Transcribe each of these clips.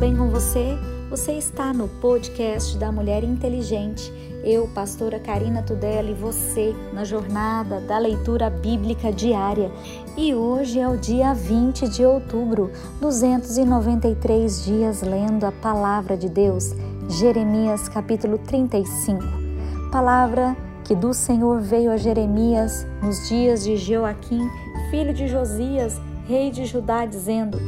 bem com você? Você está no podcast da Mulher Inteligente. Eu, pastora Karina Tudela, e você na jornada da leitura bíblica diária. E hoje é o dia 20 de outubro, 293 dias lendo a palavra de Deus. Jeremias capítulo 35. Palavra que do Senhor veio a Jeremias nos dias de Joaquim, filho de Josias, rei de Judá, dizendo: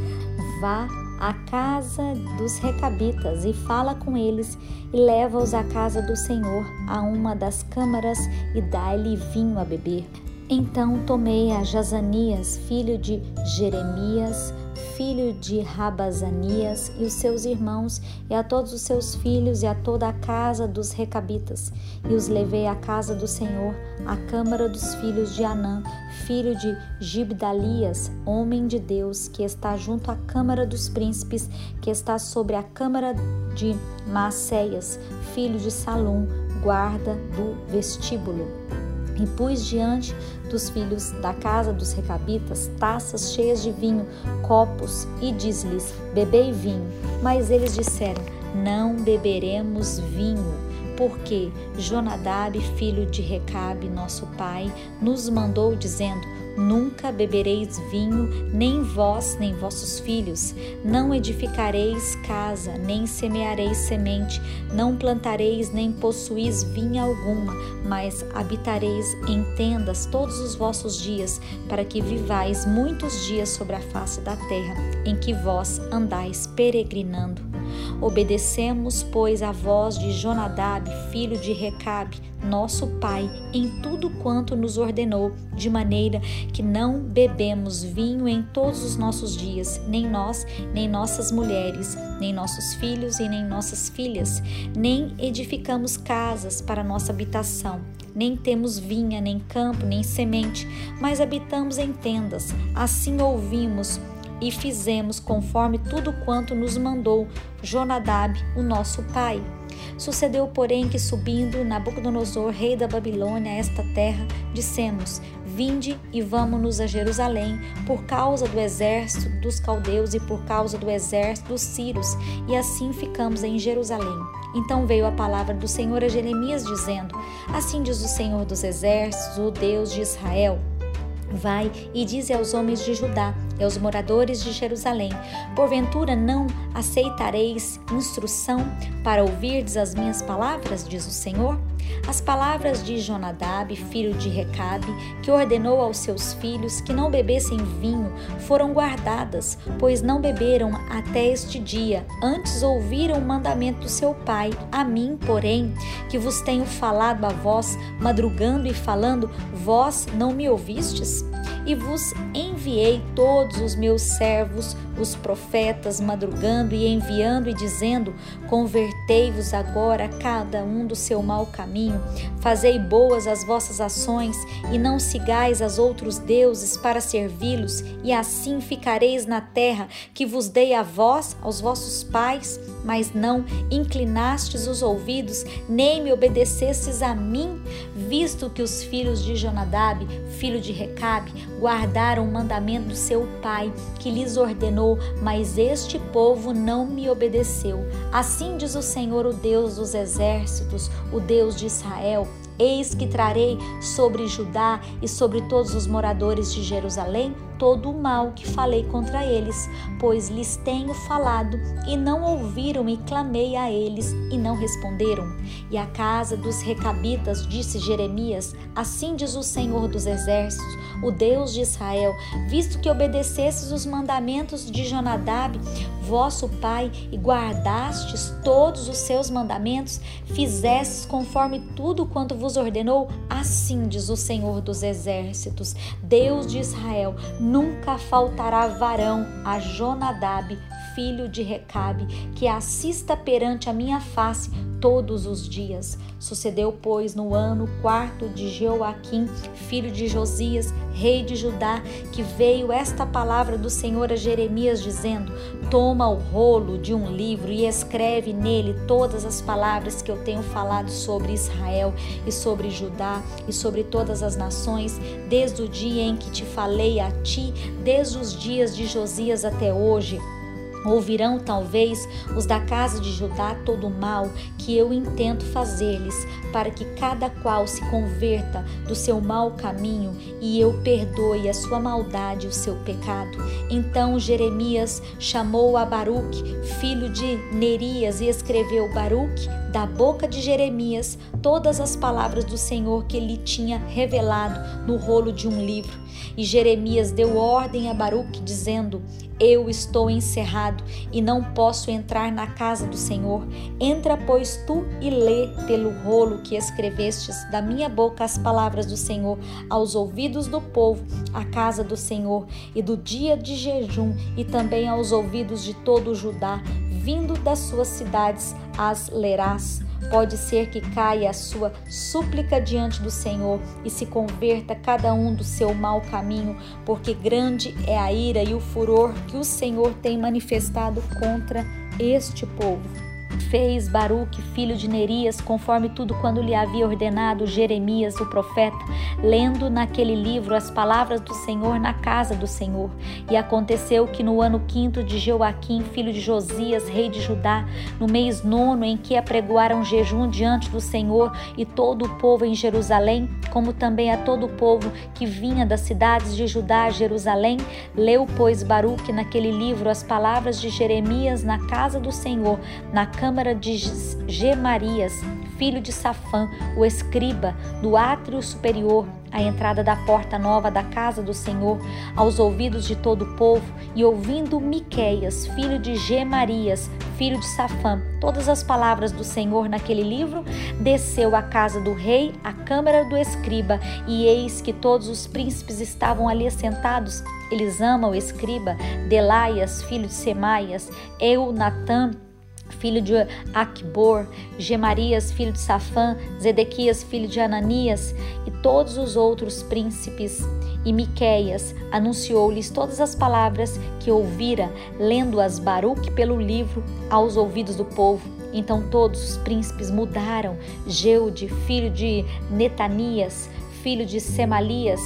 Vá à casa dos recabitas e fala com eles e leva-os à casa do Senhor, a uma das câmaras e dá-lhe vinho a beber. Então tomei a Jazanias, filho de Jeremias, filho de Rabazanias e os seus irmãos, e a todos os seus filhos, e a toda a casa dos recabitas, e os levei à casa do Senhor, à câmara dos filhos de Anã, filho de Gibdalias, homem de Deus, que está junto à câmara dos príncipes, que está sobre a câmara de Maacéias, filho de Salom, guarda do vestíbulo. E pus diante dos filhos da casa dos recabitas taças cheias de vinho, copos, e diz-lhes: Bebei vinho. Mas eles disseram: Não beberemos vinho, porque Jonadab, filho de Recabe, nosso pai, nos mandou dizendo: Nunca bebereis vinho, nem vós, nem vossos filhos. Não edificareis casa, nem semeareis semente. Não plantareis, nem possuís vinha alguma, mas habitareis em tendas todos os vossos dias, para que vivais muitos dias sobre a face da terra, em que vós andais peregrinando. Obedecemos, pois, a voz de Jonadab, filho de Recabe, nosso pai, em tudo quanto nos ordenou, de maneira que não bebemos vinho em todos os nossos dias, nem nós, nem nossas mulheres, nem nossos filhos e nem nossas filhas, nem edificamos casas para nossa habitação, nem temos vinha, nem campo, nem semente, mas habitamos em tendas. Assim ouvimos e fizemos conforme tudo quanto nos mandou Jonadab, o nosso pai. Sucedeu, porém, que subindo Nabucodonosor, rei da Babilônia, a esta terra, dissemos: Vinde e vamos-nos a Jerusalém, por causa do exército dos caldeus e por causa do exército dos sírios, e assim ficamos em Jerusalém. Então veio a palavra do Senhor a Jeremias, dizendo: Assim diz o Senhor dos exércitos, o Deus de Israel Vai e dize aos homens de Judá e aos moradores de Jerusalém: Porventura não aceitareis instrução para ouvirdes as minhas palavras, diz o Senhor? As palavras de Jonadab, filho de Recabe, que ordenou aos seus filhos que não bebessem vinho, foram guardadas, pois não beberam até este dia, antes ouviram o mandamento do seu pai. A mim, porém, que vos tenho falado a vós, madrugando e falando, vós não me ouvistes? E vos enviei todos os meus servos, os profetas, madrugando e enviando e dizendo: Convertei-vos agora cada um do seu mau caminho, fazei boas as vossas ações e não sigais as outros deuses para servi-los, e assim ficareis na terra que vos dei a vós, aos vossos pais, mas não inclinastes os ouvidos, nem me obedecestes a mim, visto que os filhos de Jonadab, filho de Recabe, guardaram o mandamento do seu pai, que lhes ordenou, mas este povo não me obedeceu. Assim diz o Senhor, o Deus dos exércitos, o Deus de Israel: Eis que trarei sobre Judá e sobre todos os moradores de Jerusalém todo o mal que falei contra eles, pois lhes tenho falado e não ouviram e clamei a eles e não responderam. E a casa dos recabitas disse Jeremias: Assim diz o Senhor dos exércitos, o Deus de Israel, visto que obedecesses os mandamentos de Jonadab, vosso pai, e guardastes todos os seus mandamentos, fizestes conforme tudo quanto vos ordenou, assim diz o Senhor dos exércitos, Deus de Israel, nunca faltará varão a Jonadab, filho de Recabe, que assista perante a minha face todos os dias. Sucedeu, pois, no ano quarto de Joaquim, filho de Josias, rei de Judá, que veio esta palavra do Senhor a Jeremias, dizendo: Toma o rolo de um livro e escreve nele todas as palavras que eu tenho falado sobre Israel e sobre Judá e sobre todas as nações, desde o dia em que te falei a ti, desde os dias de Josias até hoje Ouvirão talvez os da casa de Judá todo o mal que eu intento fazer-lhes, para que cada qual se converta do seu mau caminho e eu perdoe a sua maldade e o seu pecado. Então Jeremias chamou a Baruque, filho de Nerias, e escreveu Baruque da boca de Jeremias todas as palavras do Senhor que lhe tinha revelado no rolo de um livro. E Jeremias deu ordem a Baruque, dizendo: Eu estou encerrado e não posso entrar na casa do Senhor. Entra, pois, tu e lê pelo rolo que escrevestes da minha boca as palavras do Senhor aos ouvidos do povo, a casa do Senhor, e do dia de jejum, e também aos ouvidos de todo o Judá, vindo das suas cidades, as lerás Pode ser que caia a sua súplica diante do Senhor e se converta cada um do seu mau caminho, porque grande é a ira e o furor que o Senhor tem manifestado contra este povo fez Baruque, filho de Nerias, conforme tudo quando lhe havia ordenado Jeremias, o profeta, lendo naquele livro as palavras do Senhor na casa do Senhor. E aconteceu que no ano quinto de Joaquim, filho de Josias, rei de Judá, no mês nono em que apregoaram jejum diante do Senhor e todo o povo em Jerusalém, como também a todo o povo que vinha das cidades de Judá a Jerusalém, leu, pois, Baruque naquele livro as palavras de Jeremias na casa do Senhor, na câmara de Gemarias, filho de Safã, o escriba, do átrio superior, à entrada da porta nova da casa do Senhor, aos ouvidos de todo o povo, e ouvindo Miqueias, filho de Gemarias, filho de Safã, todas as palavras do Senhor naquele livro, desceu à casa do rei, à câmara do escriba, e eis que todos os príncipes estavam ali assentados. Eles amam o escriba, Delaias, filho de Semaias, Eu, Natã, filho de Acbor, Gemarias, filho de Safã, Zedequias, filho de Ananias, e todos os outros príncipes. E Miqueias anunciou-lhes todas as palavras que ouvira, lendo-as Baruque pelo livro aos ouvidos do povo. Então todos os príncipes mudaram. Geude, filho de Netanias, filho de Semalias,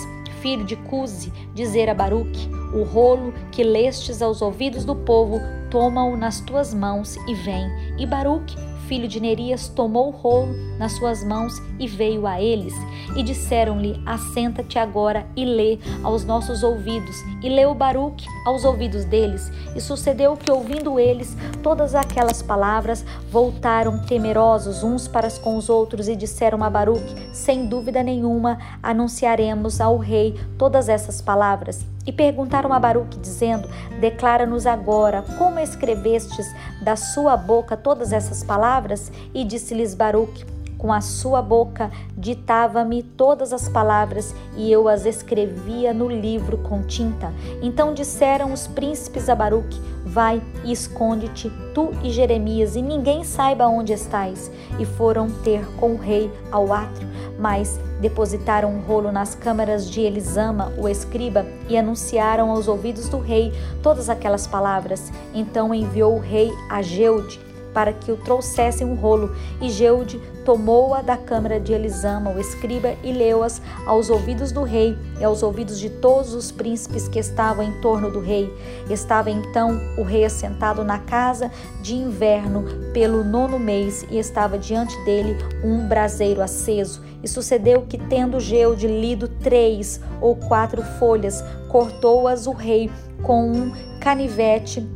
filho de Cusi, dizer a Baruque: O rolo que lestes aos ouvidos do povo toma-o nas tuas mãos e vem. E Baruque, filho de Nerias, tomou o rolo nas suas mãos e veio a eles. E disseram-lhe: Assenta-te agora e lê aos nossos ouvidos. E leu Baruque aos ouvidos deles. E sucedeu que, ouvindo eles todas aquelas palavras, voltaram temerosos uns para com os outros e disseram a Baruque: Sem dúvida nenhuma, anunciaremos ao rei todas essas palavras. E perguntaram a Baruque, dizendo: Declara-nos agora como escrevestes da sua boca todas essas palavras? E disse-lhes Baruque: com a sua boca ditava-me todas as palavras e eu as escrevia no livro com tinta. Então disseram os príncipes a Baruque: Vai e esconde-te, tu e Jeremias, e ninguém saiba onde estais. E foram ter com o rei ao átrio, mas depositaram um rolo nas câmaras de Elisama, o escriba, e anunciaram aos ouvidos do rei todas aquelas palavras. Então enviou o rei a Geude para que o trouxessem um rolo, e Geude tomou-a da câmara de Elisama, o escriba, e leu-as aos ouvidos do rei e aos ouvidos de todos os príncipes que estavam em torno do rei. Estava então o rei assentado na casa de inverno pelo nono mês, e estava diante dele um braseiro aceso. E sucedeu que, tendo Geude lido três ou quatro folhas, cortou-as o rei com um canivete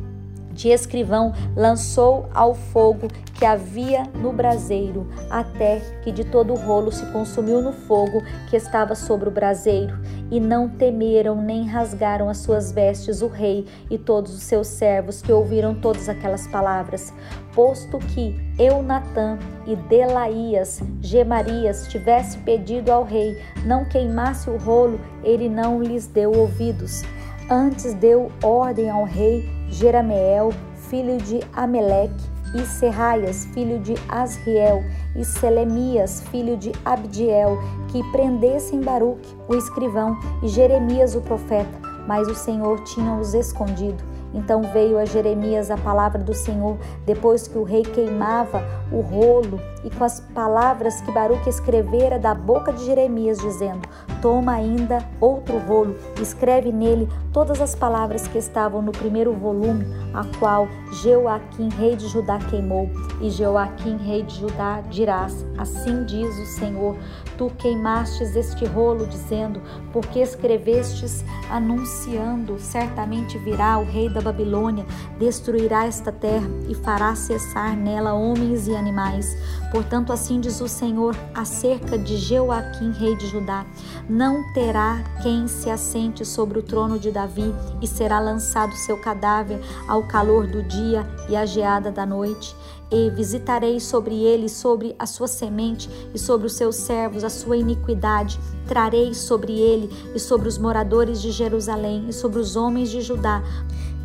de escrivão lançou ao fogo que havia no braseiro, até que de todo o rolo se consumiu no fogo que estava sobre o braseiro. E não temeram nem rasgaram as suas vestes o rei e todos os seus servos que ouviram todas aquelas palavras. Posto que Eunatã e Delaías, Gemarias, tivesse pedido ao rei não queimasse o rolo, ele não lhes deu ouvidos. Antes deu ordem ao rei Jerameel, filho de Ameleque, e Serraias, filho de Asriel, e Selemias, filho de Abdiel, que prendessem Baruque, o escrivão, e Jeremias, o profeta, mas o Senhor tinha-os escondido. Então veio a Jeremias a palavra do Senhor, depois que o rei queimava o rolo e com as palavras que Baruque escrevera da boca de Jeremias, dizendo: Toma ainda outro rolo, escreve nele todas as palavras que estavam no primeiro volume, a qual Jeoaquim, rei de Judá, queimou. E Jeoaquim, rei de Judá, dirás: Assim diz o Senhor: Tu queimastes este rolo, dizendo: Porque escrevestes, anunciando: Certamente virá o rei da Babilônia, destruirá esta terra e fará cessar nela homens e animais. Portanto, assim diz o Senhor acerca de Jeoaquim, rei de Judá: Não terá quem se assente sobre o trono de Davi, e será lançado seu cadáver ao calor do dia e à geada da noite e visitarei sobre ele, sobre a sua semente e sobre os seus servos a sua iniquidade. Trarei sobre ele e sobre os moradores de Jerusalém e sobre os homens de Judá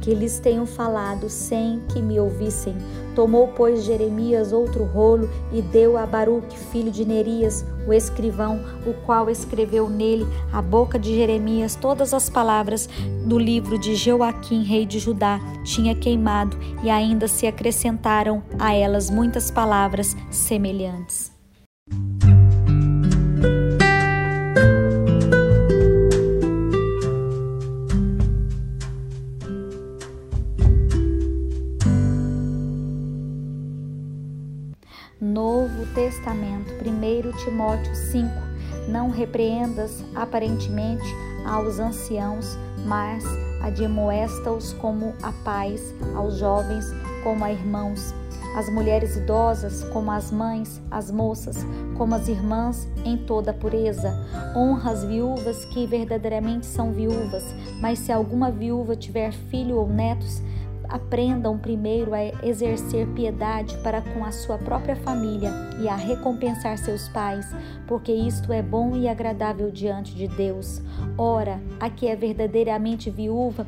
que lhes tenho falado sem que me ouvissem. Tomou, pois, Jeremias outro rolo e deu a Baruque, filho de Nerias, o escrivão, o qual escreveu nele a boca de Jeremias todas as palavras do livro de Joaquim, rei de Judá, tinha queimado, e ainda se acrescentaram a elas muitas palavras semelhantes. Timóteo 5. Não repreendas aparentemente aos anciãos, mas admoesta-os como a pais, aos jovens como a irmãos, as mulheres idosas como as mães, as moças como as irmãs em toda pureza. Honra as viúvas que verdadeiramente são viúvas, mas se alguma viúva tiver filho ou netos, aprendam primeiro a exercer piedade para com a sua própria família e a recompensar seus pais, porque isto é bom e agradável diante de Deus. Ora, a que é verdadeiramente viúva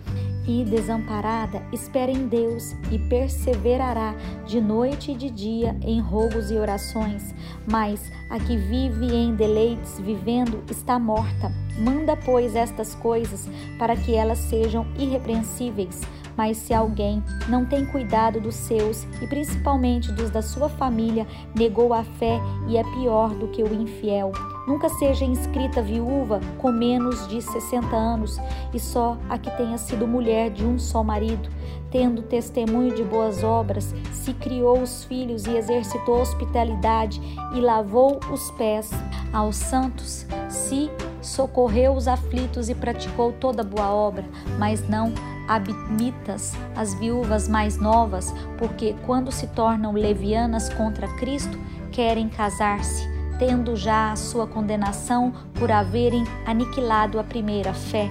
e desamparada, espera em Deus e perseverará de noite e de dia em rogos e orações. Mas a que vive em deleites, vivendo, está morta. Manda, pois, estas coisas para que elas sejam irrepreensíveis mas se alguém não tem cuidado dos seus e principalmente dos da sua família, negou a fé e é pior do que o infiel. Nunca seja inscrita viúva com menos de 60 anos e só a que tenha sido mulher de um só marido, tendo testemunho de boas obras, se criou os filhos e exercitou hospitalidade e lavou os pés aos santos, se socorreu os aflitos e praticou toda boa obra, mas não admitas as viúvas mais novas, porque quando se tornam levianas contra Cristo, querem casar-se, tendo já a sua condenação por haverem aniquilado a primeira fé.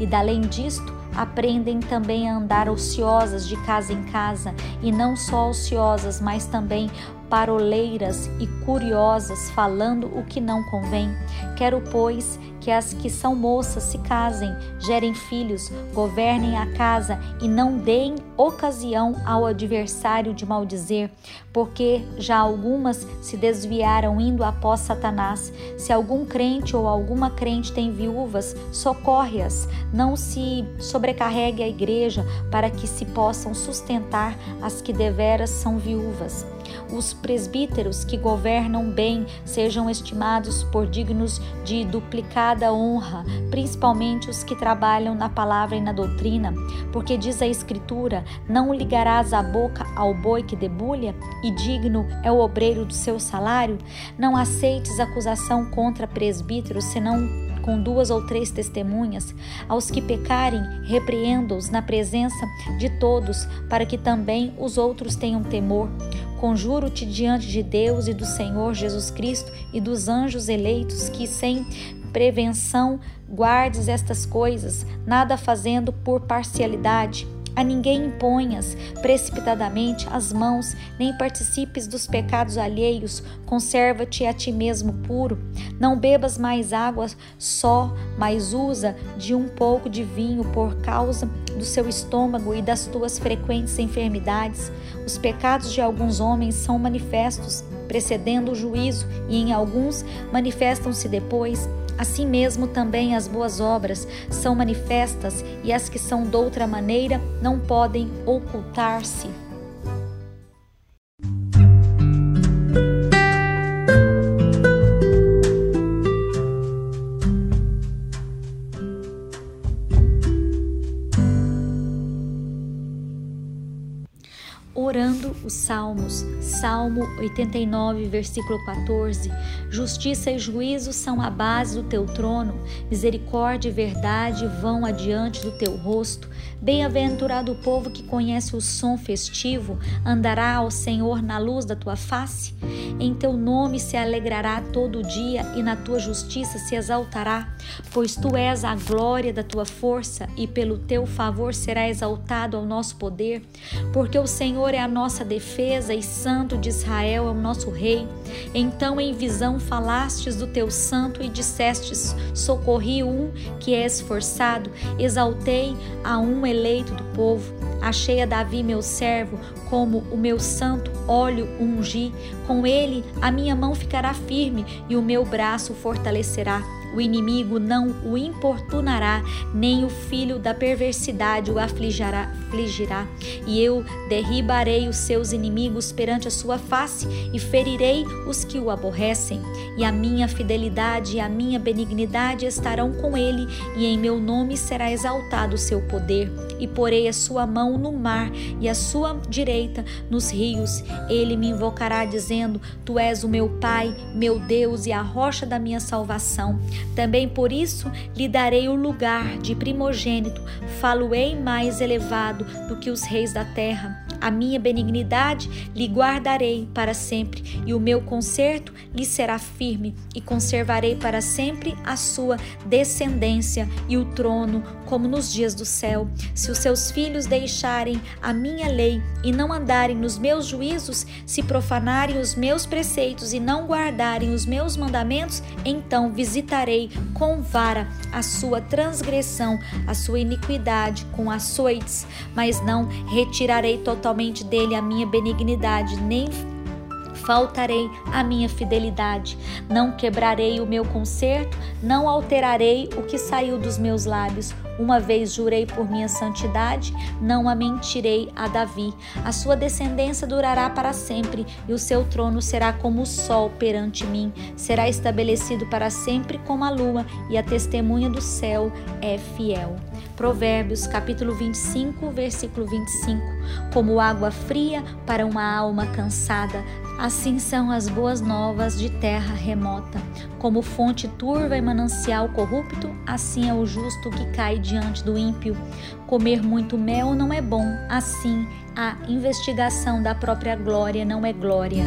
E dalém disto, aprendem também a andar ociosas de casa em casa, e não só ociosas, mas também paroleiras e curiosas, falando o que não convém. Quero, pois, que as que são moças se casem, gerem filhos, governem a casa e não deem ocasião ao adversário de maldizer, porque já algumas se desviaram indo após Satanás. Se algum crente ou alguma crente tem viúvas, socorre-as, não se sobrecarregue a igreja para que se possam sustentar as que deveras são viúvas os presbíteros que governam bem sejam estimados por dignos de duplicada honra, principalmente os que trabalham na palavra e na doutrina, porque diz a Escritura: Não ligarás a boca ao boi que debulha, e digno é o obreiro do seu salário? Não aceites acusação contra presbíteros, senão com duas ou três testemunhas, aos que pecarem, repreenda-os na presença de todos, para que também os outros tenham temor. Conjuro-te diante de Deus e do Senhor Jesus Cristo e dos anjos eleitos que, sem prevenção, guardes estas coisas, nada fazendo por parcialidade a ninguém imponhas precipitadamente as mãos, nem participes dos pecados alheios. Conserva-te a ti mesmo puro. Não bebas mais água só, mas usa de um pouco de vinho por causa do seu estômago e das tuas frequentes enfermidades. Os pecados de alguns homens são manifestos, precedendo o juízo, e em alguns manifestam-se depois Assim mesmo também as boas obras são manifestas e as que são doutra maneira não podem ocultar-se. Os Salmos. Salmo 89, versículo 14. Justiça e juízo são a base do teu trono, misericórdia e verdade vão adiante do teu rosto. Bem-aventurado o povo que conhece o som festivo, andará ao Senhor na luz da tua face. Em teu nome se alegrará todo dia e na tua justiça se exaltará, pois tu és a glória da tua força e pelo teu favor será exaltado ao nosso poder, porque o Senhor é a nossa defesa e Santo de Israel é o nosso rei. Então em visão falastes do teu santo e dissestes: socorri um que é esforçado, exaltei a um eleito do povo. Achei a Davi, meu servo, como o meu santo óleo ungi. Com ele a minha mão ficará firme e o meu braço fortalecerá. O inimigo não o importunará, nem o filho da perversidade o afligirá, afligirá. E eu derribarei os seus inimigos perante a sua face e ferirei os que o aborrecem. E a minha fidelidade e a minha benignidade estarão com ele, e em meu nome será exaltado o seu poder. E porei a sua mão no mar e a sua direita nos rios. Ele me invocará, dizendo: Tu és o meu Pai, meu Deus e a rocha da minha salvação. Também por isso lhe darei o lugar de primogênito, falo-ei mais elevado do que os reis da terra. A minha benignidade lhe guardarei para sempre, e o meu conserto lhe será firme, e conservarei para sempre a sua descendência e o trono, como nos dias do céu. Se os seus filhos deixarem a minha lei e não andarem nos meus juízos, se profanarem os meus preceitos e não guardarem os meus mandamentos, então visitarei com vara a sua transgressão, a sua iniquidade com açoites, mas não retirarei totalmente dele a minha benignidade, nem faltarei a minha fidelidade, não quebrarei o meu conserto, não alterarei o que saiu dos meus lábios. Uma vez jurei por minha santidade, não a mentirei a Davi. A sua descendência durará para sempre, e o seu trono será como o sol perante mim. Será estabelecido para sempre como a lua, e a testemunha do céu é fiel. Provérbios capítulo 25, versículo 25. Como água fria para uma alma cansada, assim são as boas novas de terra remota. Como fonte turva e manancial corrupto, assim é o justo que cai diante do ímpio. Comer muito mel não é bom, assim a investigação da própria glória não é glória.